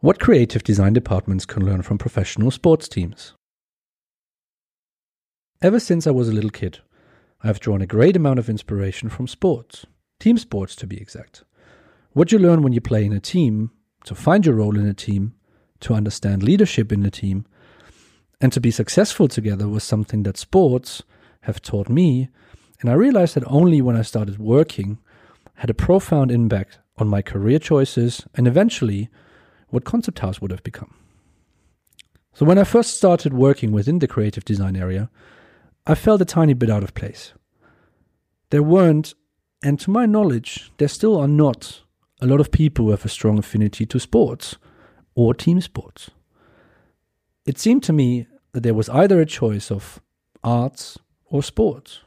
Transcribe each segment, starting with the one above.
What creative design departments can learn from professional sports teams. Ever since I was a little kid, I have drawn a great amount of inspiration from sports, team sports to be exact. What you learn when you play in a team, to find your role in a team, to understand leadership in a team, and to be successful together was something that sports have taught me. And I realized that only when I started working had a profound impact on my career choices and eventually what Konzepthaus would have become. So, when I first started working within the creative design area, I felt a tiny bit out of place. There weren't, and to my knowledge, there still are not, a lot of people who have a strong affinity to sports or team sports. It seemed to me that there was either a choice of arts or sports.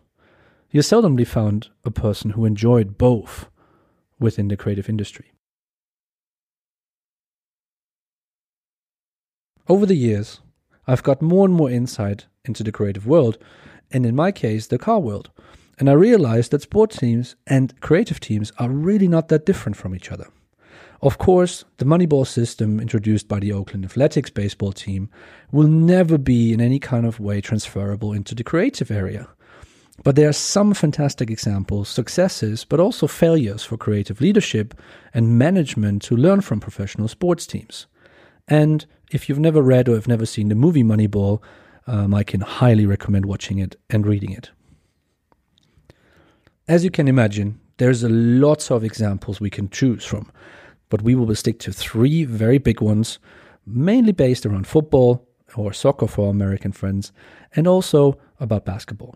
You seldomly found a person who enjoyed both within the creative industry. Over the years, I've got more and more insight into the creative world, and in my case, the car world. And I realized that sports teams and creative teams are really not that different from each other. Of course, the Moneyball system introduced by the Oakland Athletics baseball team will never be in any kind of way transferable into the creative area. But there are some fantastic examples, successes, but also failures for creative leadership and management to learn from professional sports teams. And if you've never read or have never seen the movie Moneyball, um, I can highly recommend watching it and reading it. As you can imagine, there's a lots of examples we can choose from, but we will stick to three very big ones, mainly based around football or soccer for our American friends, and also about basketball.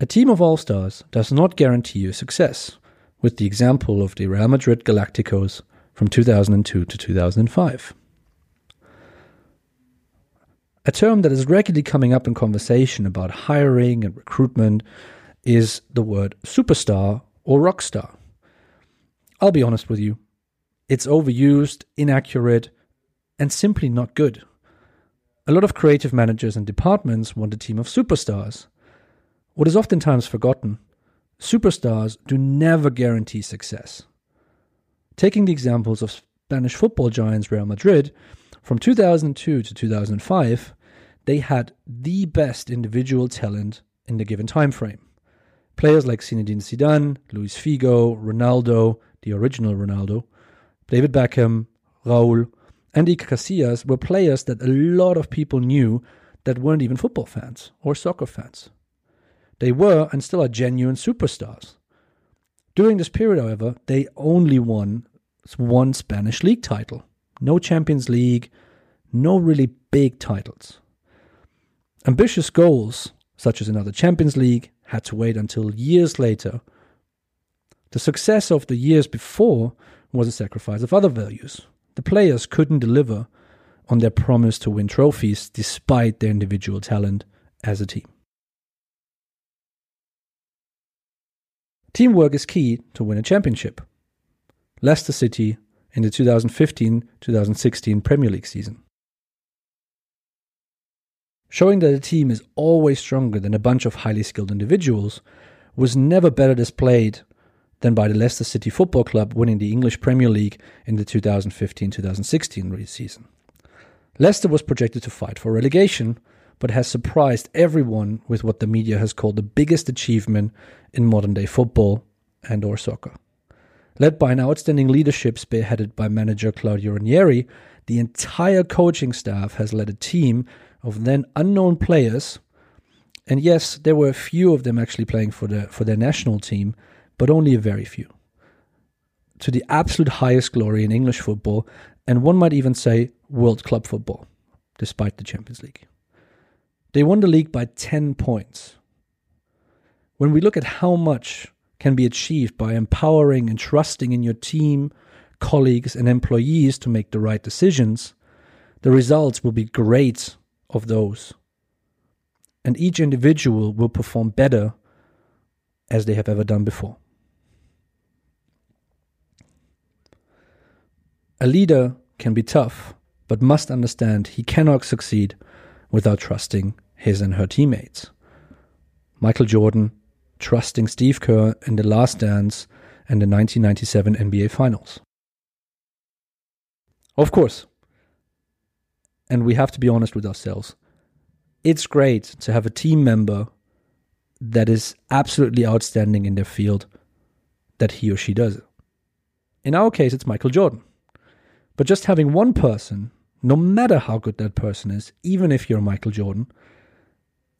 A team of all stars does not guarantee you success, with the example of the Real Madrid Galacticos from 2002 to 2005. A term that is regularly coming up in conversation about hiring and recruitment is the word superstar or rock star. I'll be honest with you, it's overused, inaccurate, and simply not good. A lot of creative managers and departments want a team of superstars. What is oftentimes forgotten, superstars do never guarantee success. Taking the examples of Spanish football giants Real Madrid, from 2002 to 2005, they had the best individual talent in the given time frame. Players like Zinedine Zidane, Luis Figo, Ronaldo, the original Ronaldo, David Beckham, Raul, and Iker Casillas were players that a lot of people knew that weren't even football fans or soccer fans. They were and still are genuine superstars. During this period, however, they only won one Spanish league title. No Champions League, no really big titles. Ambitious goals, such as another Champions League, had to wait until years later. The success of the years before was a sacrifice of other values. The players couldn't deliver on their promise to win trophies despite their individual talent as a team. Teamwork is key to win a championship. Leicester City in the 2015 2016 Premier League season. Showing that a team is always stronger than a bunch of highly skilled individuals was never better displayed than by the Leicester City Football Club winning the English Premier League in the 2015 2016 season. Leicester was projected to fight for relegation, but has surprised everyone with what the media has called the biggest achievement in modern day football and or soccer. Led by an outstanding leadership spearheaded by manager Claudio Ranieri, the entire coaching staff has led a team of then unknown players. And yes, there were a few of them actually playing for the for their national team, but only a very few. To the absolute highest glory in English football, and one might even say world club football, despite the Champions League. They won the league by 10 points. When we look at how much can be achieved by empowering and trusting in your team, colleagues, and employees to make the right decisions, the results will be great of those. And each individual will perform better as they have ever done before. A leader can be tough, but must understand he cannot succeed without trusting his and her teammates. Michael Jordan trusting Steve Kerr in The Last Dance and the 1997 NBA Finals. Of course, and we have to be honest with ourselves, it's great to have a team member that is absolutely outstanding in their field that he or she does. In our case, it's Michael Jordan. But just having one person, no matter how good that person is, even if you're Michael Jordan,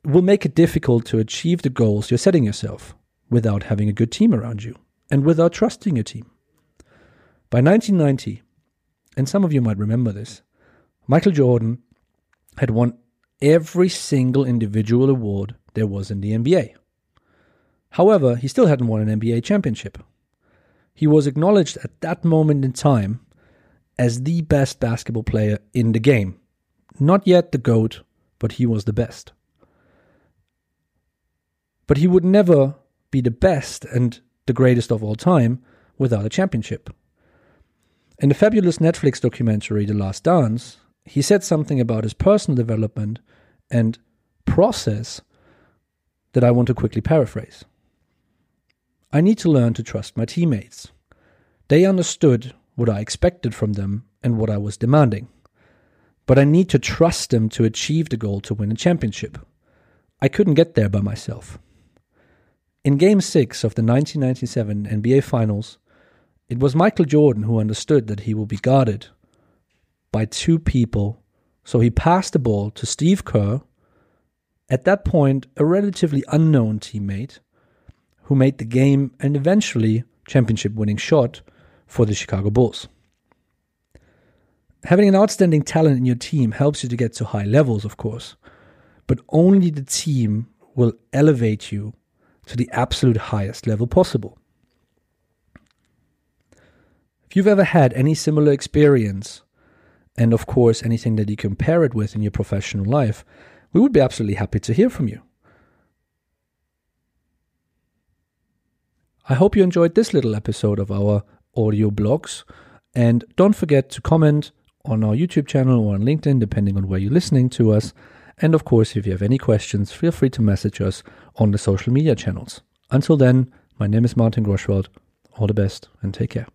will make it difficult to achieve the goals you're setting yourself without having a good team around you and without trusting your team. By 1990, and some of you might remember this, Michael Jordan had won every single individual award there was in the NBA. However, he still hadn't won an NBA championship. He was acknowledged at that moment in time as the best basketball player in the game. Not yet the GOAT, but he was the best. But he would never be the best and the greatest of all time without a championship. In the fabulous Netflix documentary The Last Dance, he said something about his personal development and process that I want to quickly paraphrase. I need to learn to trust my teammates. They understood what I expected from them and what I was demanding. But I need to trust them to achieve the goal to win a championship. I couldn't get there by myself. In Game 6 of the 1997 NBA Finals, it was Michael Jordan who understood that he will be guarded by two people, so he passed the ball to Steve Kerr, at that point a relatively unknown teammate, who made the game and eventually championship winning shot for the Chicago Bulls. Having an outstanding talent in your team helps you to get to high levels, of course, but only the team will elevate you to the absolute highest level possible. If you've ever had any similar experience, and of course anything that you compare it with in your professional life, we would be absolutely happy to hear from you. I hope you enjoyed this little episode of our audio blogs. And don't forget to comment on our YouTube channel or on LinkedIn, depending on where you're listening to us. And of course, if you have any questions, feel free to message us on the social media channels. Until then, my name is Martin Groschwald. All the best and take care.